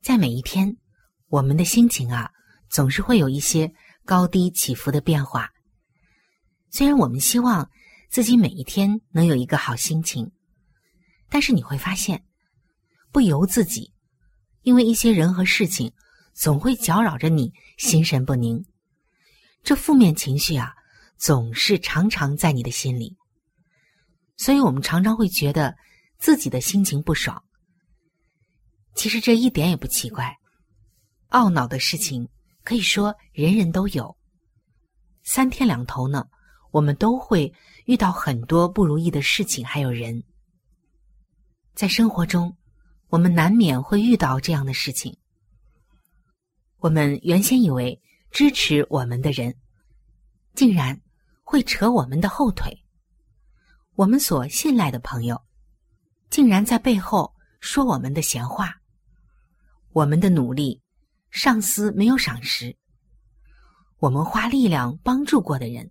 在每一天，我们的心情啊，总是会有一些高低起伏的变化。虽然我们希望自己每一天能有一个好心情，但是你会发现，不由自己，因为一些人和事情总会搅扰着你心神不宁。这负面情绪啊，总是常常在你的心里，所以我们常常会觉得自己的心情不爽。其实这一点也不奇怪，懊恼的事情可以说人人都有，三天两头呢。我们都会遇到很多不如意的事情，还有人。在生活中，我们难免会遇到这样的事情。我们原先以为支持我们的人，竟然会扯我们的后腿；我们所信赖的朋友，竟然在背后说我们的闲话。我们的努力，上司没有赏识；我们花力量帮助过的人。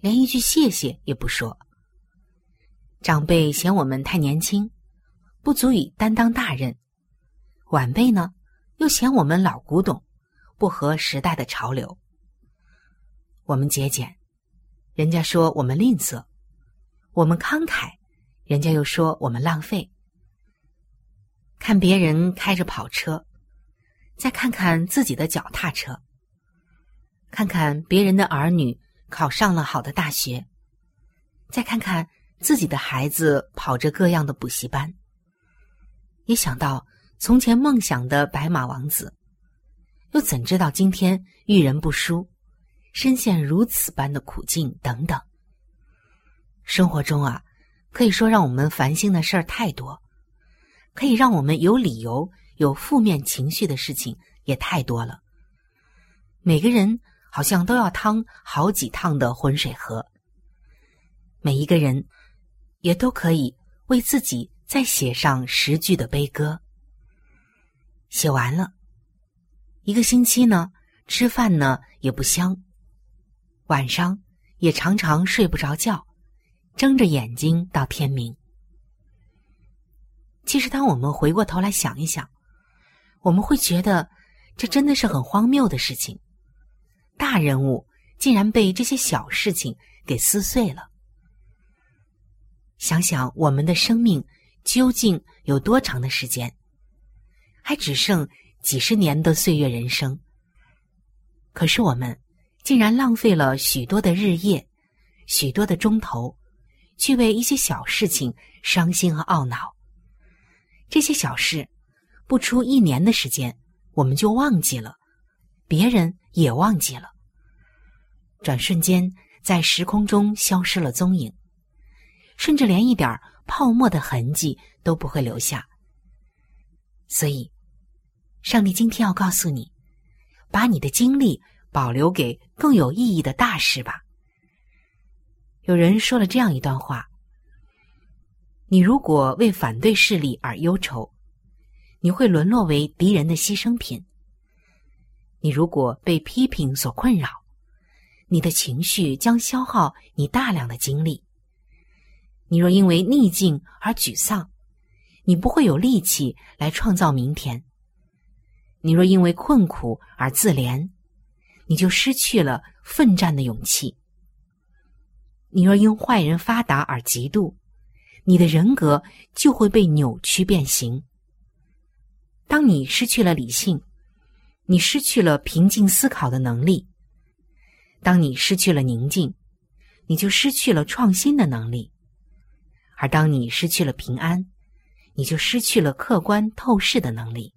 连一句谢谢也不说。长辈嫌我们太年轻，不足以担当大任；晚辈呢，又嫌我们老古董，不合时代的潮流。我们节俭，人家说我们吝啬；我们慷慨，人家又说我们浪费。看别人开着跑车，再看看自己的脚踏车，看看别人的儿女。考上了好的大学，再看看自己的孩子跑着各样的补习班，也想到从前梦想的白马王子，又怎知道今天遇人不淑，深陷如此般的苦境等等。生活中啊，可以说让我们烦心的事儿太多，可以让我们有理由有负面情绪的事情也太多了。每个人。好像都要趟好几趟的浑水河。每一个人也都可以为自己再写上十句的悲歌。写完了，一个星期呢，吃饭呢也不香，晚上也常常睡不着觉，睁着眼睛到天明。其实，当我们回过头来想一想，我们会觉得这真的是很荒谬的事情。大人物竟然被这些小事情给撕碎了。想想我们的生命究竟有多长的时间？还只剩几十年的岁月人生。可是我们竟然浪费了许多的日夜，许多的钟头，去为一些小事情伤心和懊恼。这些小事，不出一年的时间，我们就忘记了，别人。也忘记了，转瞬间在时空中消失了踪影，甚至连一点泡沫的痕迹都不会留下。所以，上帝今天要告诉你，把你的精力保留给更有意义的大事吧。有人说了这样一段话：你如果为反对势力而忧愁，你会沦落为敌人的牺牲品。你如果被批评所困扰，你的情绪将消耗你大量的精力。你若因为逆境而沮丧，你不会有力气来创造明天。你若因为困苦而自怜，你就失去了奋战的勇气。你若因坏人发达而嫉妒，你的人格就会被扭曲变形。当你失去了理性，你失去了平静思考的能力；当你失去了宁静，你就失去了创新的能力；而当你失去了平安，你就失去了客观透视的能力；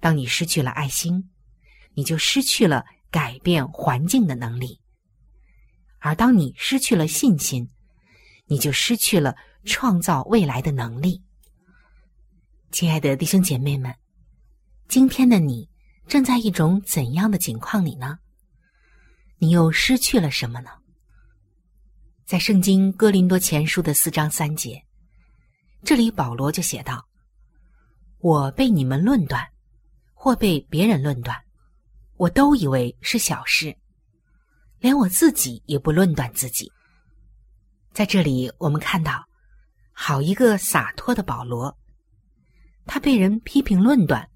当你失去了爱心，你就失去了改变环境的能力。而当你失去了信心，你就失去了创造未来的能力。亲爱的弟兄姐妹们，今天的你正在一种怎样的境况里呢？你又失去了什么呢？在圣经哥林多前书的四章三节，这里保罗就写道：“我被你们论断，或被别人论断，我都以为是小事。”连我自己也不论断自己。在这里，我们看到，好一个洒脱的保罗，他被人批评论断，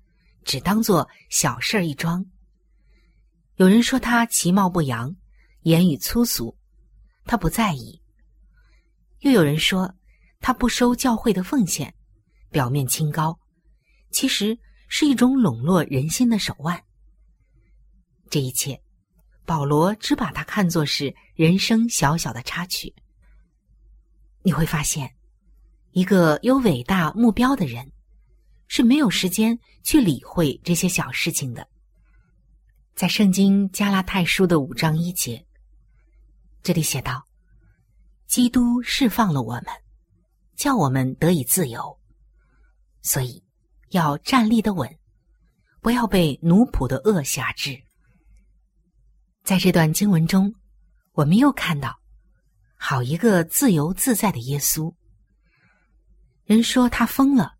只当做小事儿一桩。有人说他其貌不扬，言语粗俗，他不在意；又有人说他不收教会的奉献，表面清高，其实是一种笼络人心的手腕。这一切。保罗只把它看作是人生小小的插曲。你会发现，一个有伟大目标的人是没有时间去理会这些小事情的。在圣经加拉太书的五章一节，这里写道：“基督释放了我们，叫我们得以自由，所以要站立的稳，不要被奴仆的恶辖制。”在这段经文中，我们又看到，好一个自由自在的耶稣。人说他疯了，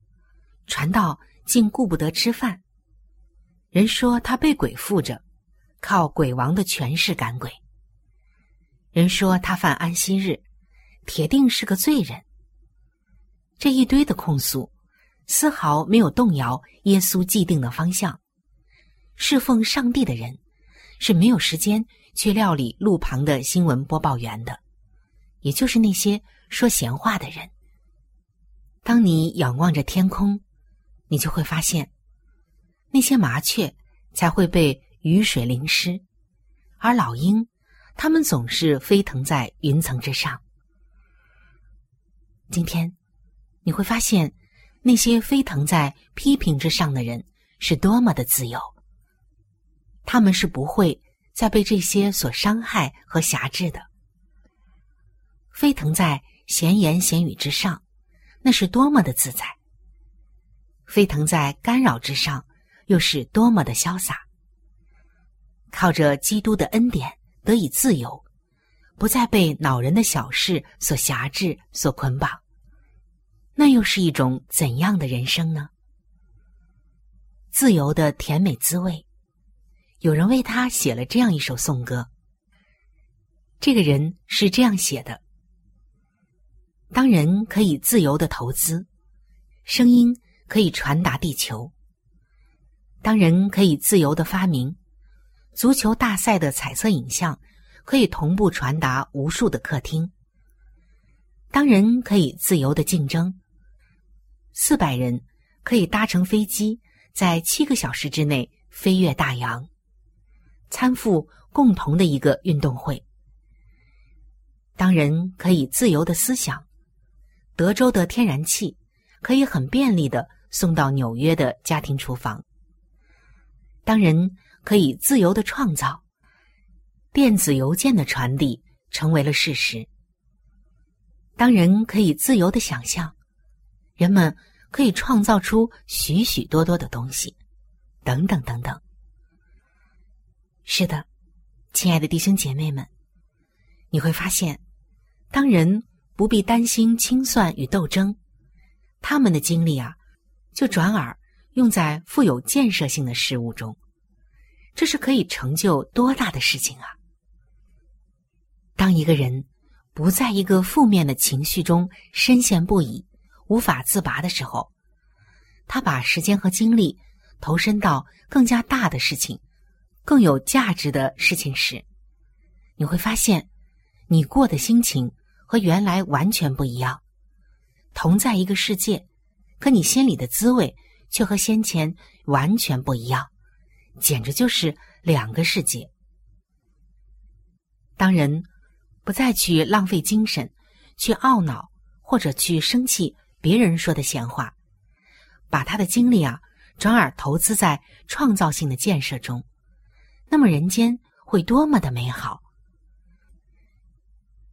传道竟顾不得吃饭；人说他被鬼附着，靠鬼王的权势赶鬼；人说他犯安息日，铁定是个罪人。这一堆的控诉，丝毫没有动摇耶稣既定的方向。侍奉上帝的人。是没有时间去料理路旁的新闻播报员的，也就是那些说闲话的人。当你仰望着天空，你就会发现，那些麻雀才会被雨水淋湿，而老鹰，它们总是飞腾在云层之上。今天，你会发现，那些飞腾在批评之上的人是多么的自由。他们是不会再被这些所伤害和辖制的。飞腾在闲言闲语之上，那是多么的自在；飞腾在干扰之上，又是多么的潇洒。靠着基督的恩典得以自由，不再被恼人的小事所辖制、所捆绑，那又是一种怎样的人生呢？自由的甜美滋味。有人为他写了这样一首颂歌。这个人是这样写的：当人可以自由的投资，声音可以传达地球；当人可以自由的发明，足球大赛的彩色影像可以同步传达无数的客厅；当人可以自由的竞争，四百人可以搭乘飞机，在七个小时之内飞越大洋。参赴共同的一个运动会。当人可以自由的思想，德州的天然气可以很便利的送到纽约的家庭厨房。当人可以自由的创造，电子邮件的传递成为了事实。当人可以自由的想象，人们可以创造出许许多多的东西，等等等等。是的，亲爱的弟兄姐妹们，你会发现，当人不必担心清算与斗争，他们的精力啊，就转而用在富有建设性的事物中，这是可以成就多大的事情啊！当一个人不在一个负面的情绪中深陷不已、无法自拔的时候，他把时间和精力投身到更加大的事情、更有价值的事情时，你会发现，你过的心情和原来完全不一样。同在一个世界，可你心里的滋味却和先前完全不一样，简直就是两个世界。当人不再去浪费精神，去懊恼或者去生气别人说的闲话，把他的精力啊转而投资在创造性的建设中，那么人间会多么的美好。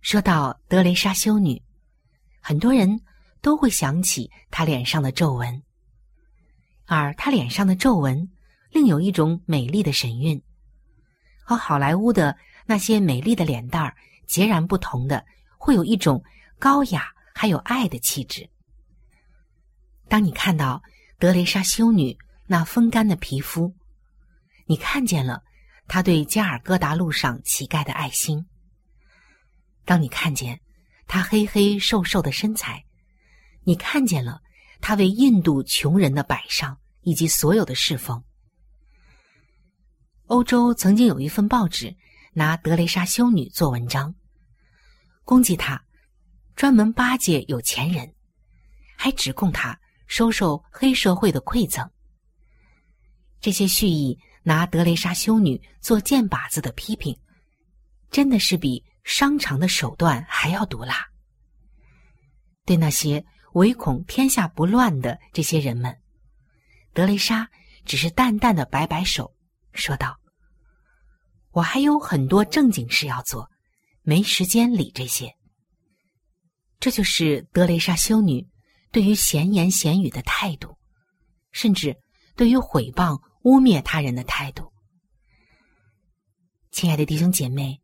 说到德雷莎修女，很多人。都会想起她脸上的皱纹，而她脸上的皱纹另有一种美丽的神韵，和好莱坞的那些美丽的脸蛋儿截然不同的，会有一种高雅还有爱的气质。当你看到德雷莎修女那风干的皮肤，你看见了她对加尔各答路上乞丐的爱心；当你看见他黑黑瘦瘦的身材。你看见了他为印度穷人的摆上，以及所有的侍奉。欧洲曾经有一份报纸拿德雷莎修女做文章，攻击她，专门巴结有钱人，还指控她收受黑社会的馈赠。这些蓄意拿德雷莎修女做箭靶子的批评，真的是比商场的手段还要毒辣。对那些。唯恐天下不乱的这些人们，德雷莎只是淡淡的摆摆手，说道：“我还有很多正经事要做，没时间理这些。”这就是德雷莎修女对于闲言闲语的态度，甚至对于毁谤、污蔑他人的态度。亲爱的弟兄姐妹，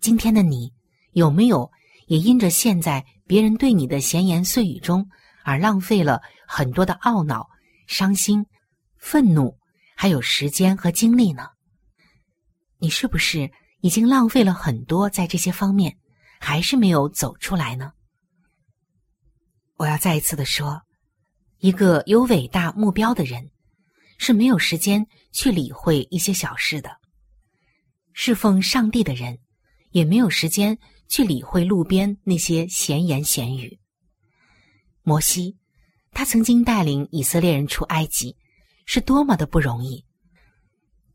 今天的你有没有？也因着现在别人对你的闲言碎语中，而浪费了很多的懊恼、伤心、愤怒，还有时间和精力呢？你是不是已经浪费了很多在这些方面，还是没有走出来呢？我要再一次的说，一个有伟大目标的人，是没有时间去理会一些小事的；侍奉上帝的人，也没有时间。去理会路边那些闲言闲语。摩西，他曾经带领以色列人出埃及，是多么的不容易。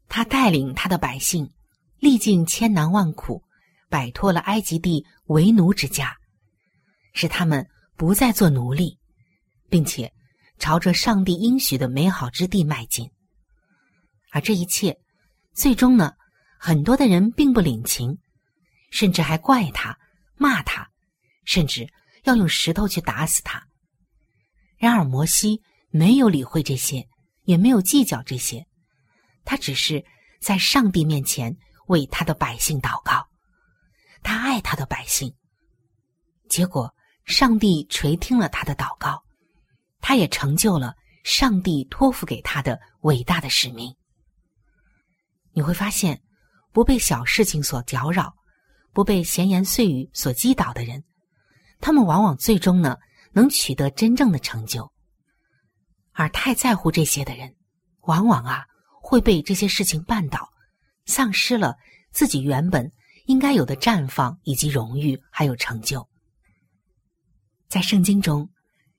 他带领他的百姓历尽千难万苦，摆脱了埃及地为奴之家，使他们不再做奴隶，并且朝着上帝应许的美好之地迈进。而这一切，最终呢，很多的人并不领情。甚至还怪他、骂他，甚至要用石头去打死他。然而摩西没有理会这些，也没有计较这些，他只是在上帝面前为他的百姓祷告。他爱他的百姓，结果上帝垂听了他的祷告，他也成就了上帝托付给他的伟大的使命。你会发现，不被小事情所搅扰。不被闲言碎语所击倒的人，他们往往最终呢能取得真正的成就；而太在乎这些的人，往往啊会被这些事情绊倒，丧失了自己原本应该有的绽放以及荣誉，还有成就。在圣经中，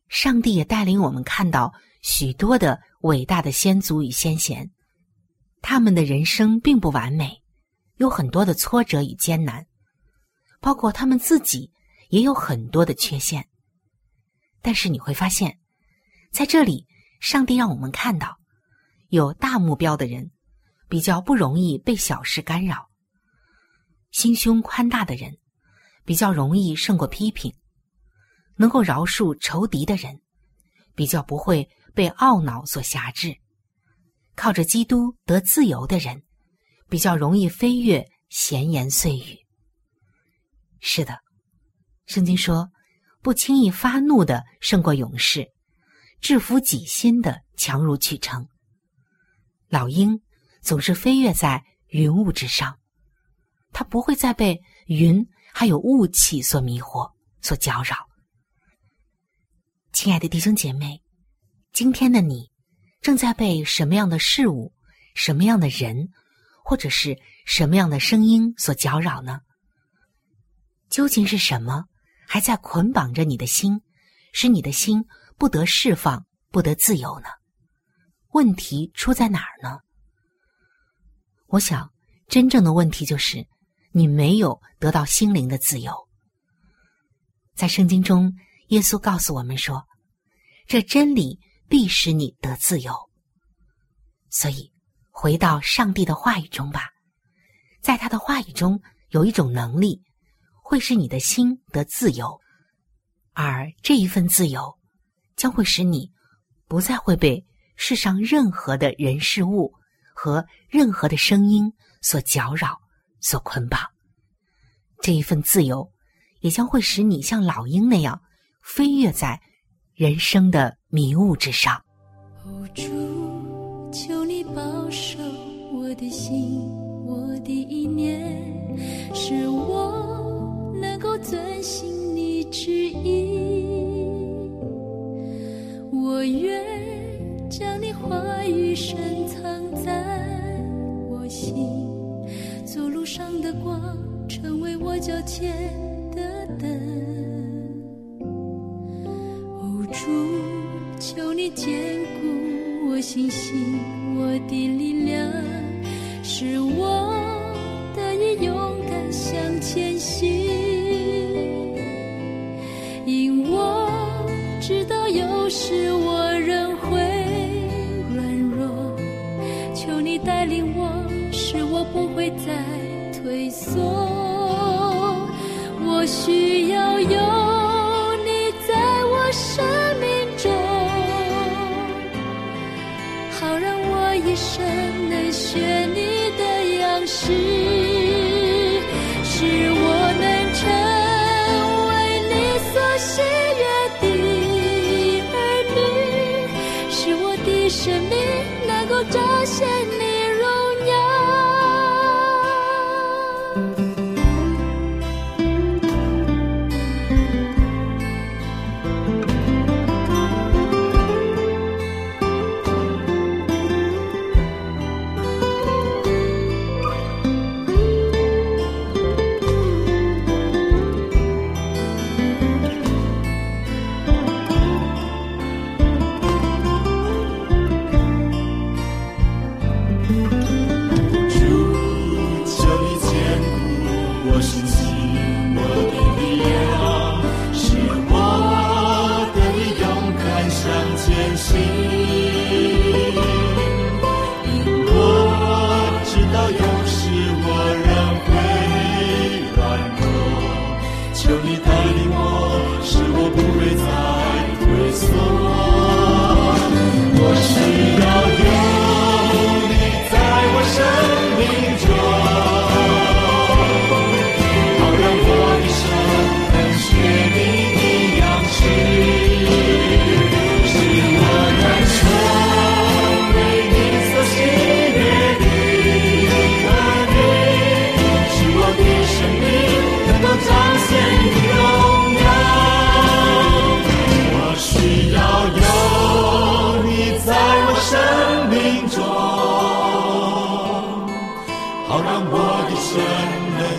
上帝也带领我们看到许多的伟大的先祖与先贤，他们的人生并不完美，有很多的挫折与艰难。包括他们自己也有很多的缺陷，但是你会发现，在这里，上帝让我们看到，有大目标的人比较不容易被小事干扰；心胸宽大的人比较容易胜过批评；能够饶恕仇敌的人比较不会被懊恼所辖制；靠着基督得自由的人比较容易飞跃闲言碎语。是的，圣经说，不轻易发怒的胜过勇士，制服己心的强如取成。老鹰总是飞跃在云雾之上，它不会再被云还有雾气所迷惑、所搅扰。亲爱的弟兄姐妹，今天的你正在被什么样的事物、什么样的人，或者是什么样的声音所搅扰呢？究竟是什么还在捆绑着你的心，使你的心不得释放、不得自由呢？问题出在哪儿呢？我想，真正的问题就是你没有得到心灵的自由。在圣经中，耶稣告诉我们说：“这真理必使你得自由。”所以，回到上帝的话语中吧，在他的话语中有一种能力。会使你的心得自由，而这一份自由将会使你不再会被世上任何的人事物和任何的声音所搅扰、所捆绑。这一份自由也将会使你像老鹰那样飞跃在人生的迷雾之上。主，求你保守我的心，我的意念是我。我遵行你旨意，我愿将你话语深藏在我心，走路上的光，成为我脚前的灯。哦，主，求你坚固我信心，我的力量，使我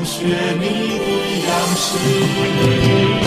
学你的样式。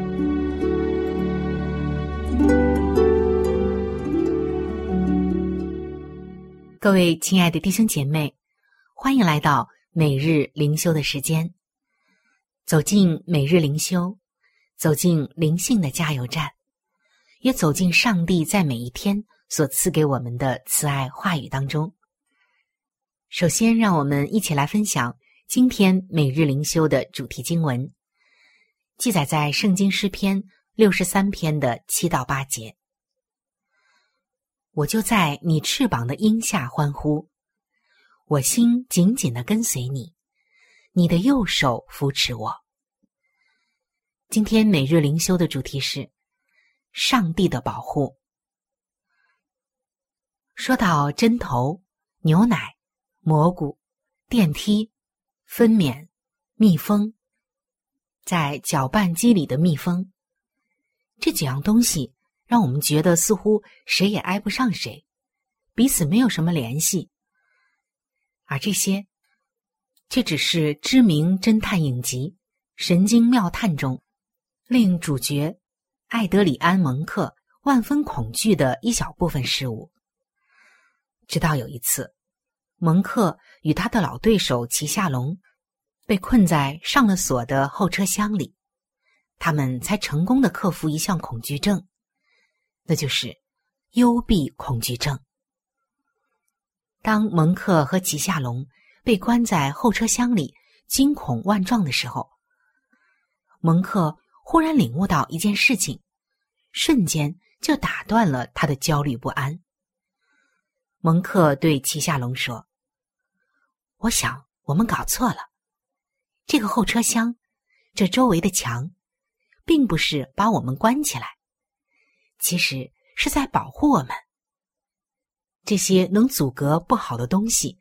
各位亲爱的弟兄姐妹，欢迎来到每日灵修的时间。走进每日灵修，走进灵性的加油站，也走进上帝在每一天所赐给我们的慈爱话语当中。首先，让我们一起来分享今天每日灵修的主题经文，记载在圣经诗篇六十三篇的七到八节。我就在你翅膀的荫下欢呼，我心紧紧的跟随你，你的右手扶持我。今天每日灵修的主题是上帝的保护。说到针头、牛奶、蘑菇、电梯、分娩、蜜蜂，在搅拌机里的蜜蜂，这几样东西。让我们觉得似乎谁也挨不上谁，彼此没有什么联系，而这些却只是知名侦探影集《神经妙探》中令主角艾德里安·蒙克万分恐惧的一小部分事物。直到有一次，蒙克与他的老对手齐夏龙被困在上了锁的后车厢里，他们才成功的克服一项恐惧症。那就是幽闭恐惧症。当蒙克和吉夏龙被关在后车厢里，惊恐万状的时候，蒙克忽然领悟到一件事情，瞬间就打断了他的焦虑不安。蒙克对齐夏龙说：“我想我们搞错了，这个后车厢，这周围的墙，并不是把我们关起来。”其实是在保护我们。这些能阻隔不好的东西，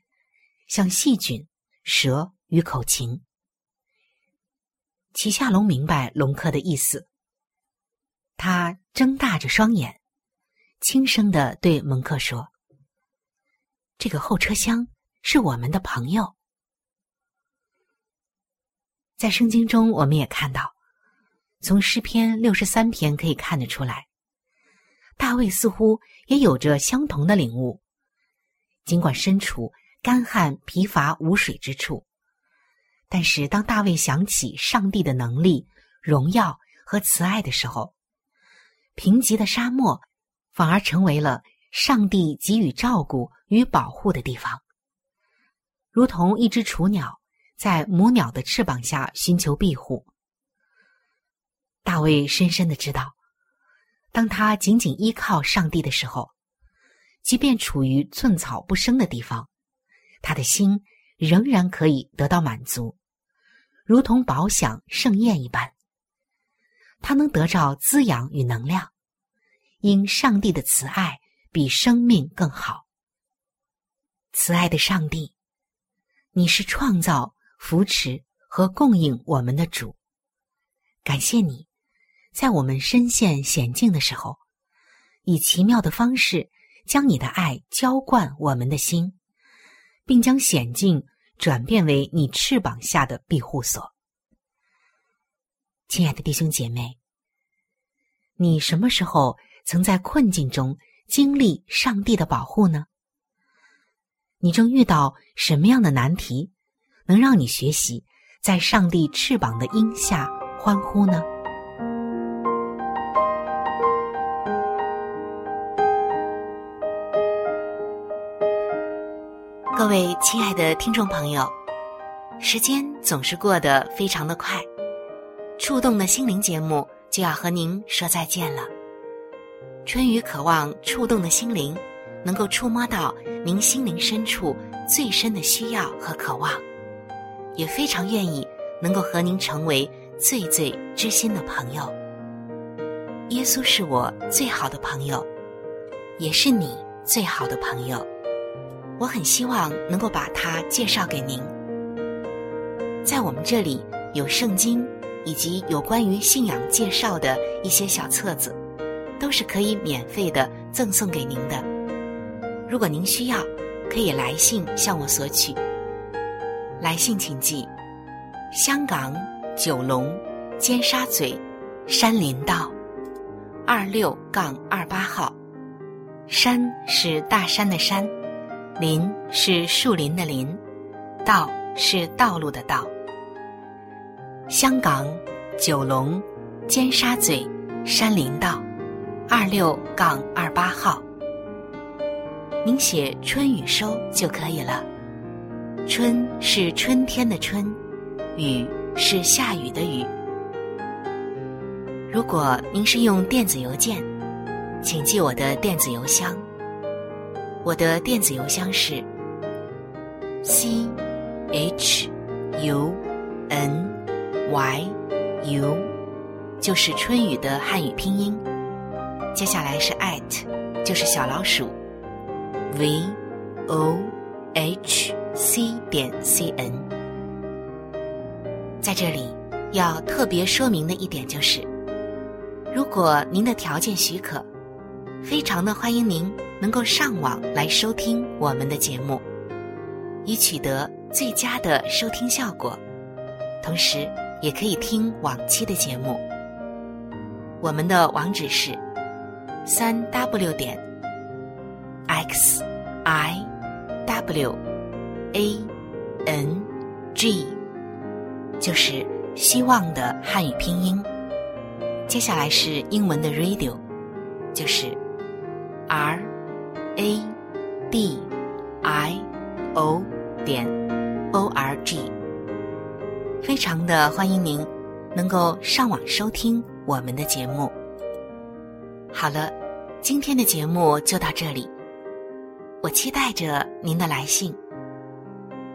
像细菌、蛇与口琴。齐夏龙明白龙克的意思，他睁大着双眼，轻声的对蒙克说：“这个后车厢是我们的朋友。”在圣经中，我们也看到，从诗篇六十三篇可以看得出来。大卫似乎也有着相同的领悟，尽管身处干旱、疲乏、无水之处，但是当大卫想起上帝的能力、荣耀和慈爱的时候，贫瘠的沙漠反而成为了上帝给予照顾与保护的地方，如同一只雏鸟在母鸟的翅膀下寻求庇护。大卫深深的知道。当他紧紧依靠上帝的时候，即便处于寸草不生的地方，他的心仍然可以得到满足，如同饱享盛宴一般。他能得到滋养与能量，因上帝的慈爱比生命更好。慈爱的上帝，你是创造、扶持和供应我们的主，感谢你。在我们身陷险境的时候，以奇妙的方式将你的爱浇灌我们的心，并将险境转变为你翅膀下的庇护所。亲爱的弟兄姐妹，你什么时候曾在困境中经历上帝的保护呢？你正遇到什么样的难题，能让你学习在上帝翅膀的荫下欢呼呢？各位亲爱的听众朋友，时间总是过得非常的快，触动的心灵节目就要和您说再见了。春雨渴望触动的心灵，能够触摸到您心灵深处最深的需要和渴望，也非常愿意能够和您成为最最知心的朋友。耶稣是我最好的朋友，也是你最好的朋友。我很希望能够把它介绍给您。在我们这里有圣经，以及有关于信仰介绍的一些小册子，都是可以免费的赠送给您的。如果您需要，可以来信向我索取。来信请寄：香港九龙尖沙咀山林道二六杠二八号。山是大山的山。林是树林的林，道是道路的道。香港九龙尖沙咀山林道二六杠二八号。您写春雨收就可以了。春是春天的春，雨是下雨的雨。如果您是用电子邮件，请记我的电子邮箱。我的电子邮箱是 c h u n y u，就是春雨的汉语拼音。接下来是 at，就是小老鼠 v o h c 点 c n。在这里要特别说明的一点就是，如果您的条件许可，非常的欢迎您。能够上网来收听我们的节目，以取得最佳的收听效果，同时也可以听往期的节目。我们的网址是三 w 点 x i w a n g，就是希望的汉语拼音。接下来是英文的 radio，就是 r。A d i o 点 o r g，非常的欢迎您能够上网收听我们的节目。好了，今天的节目就到这里，我期待着您的来信，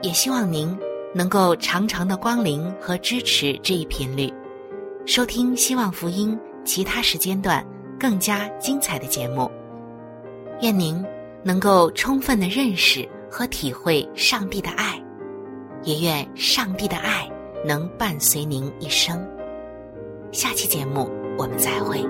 也希望您能够常常的光临和支持这一频率，收听希望福音其他时间段更加精彩的节目。愿您。能够充分的认识和体会上帝的爱，也愿上帝的爱能伴随您一生。下期节目我们再会。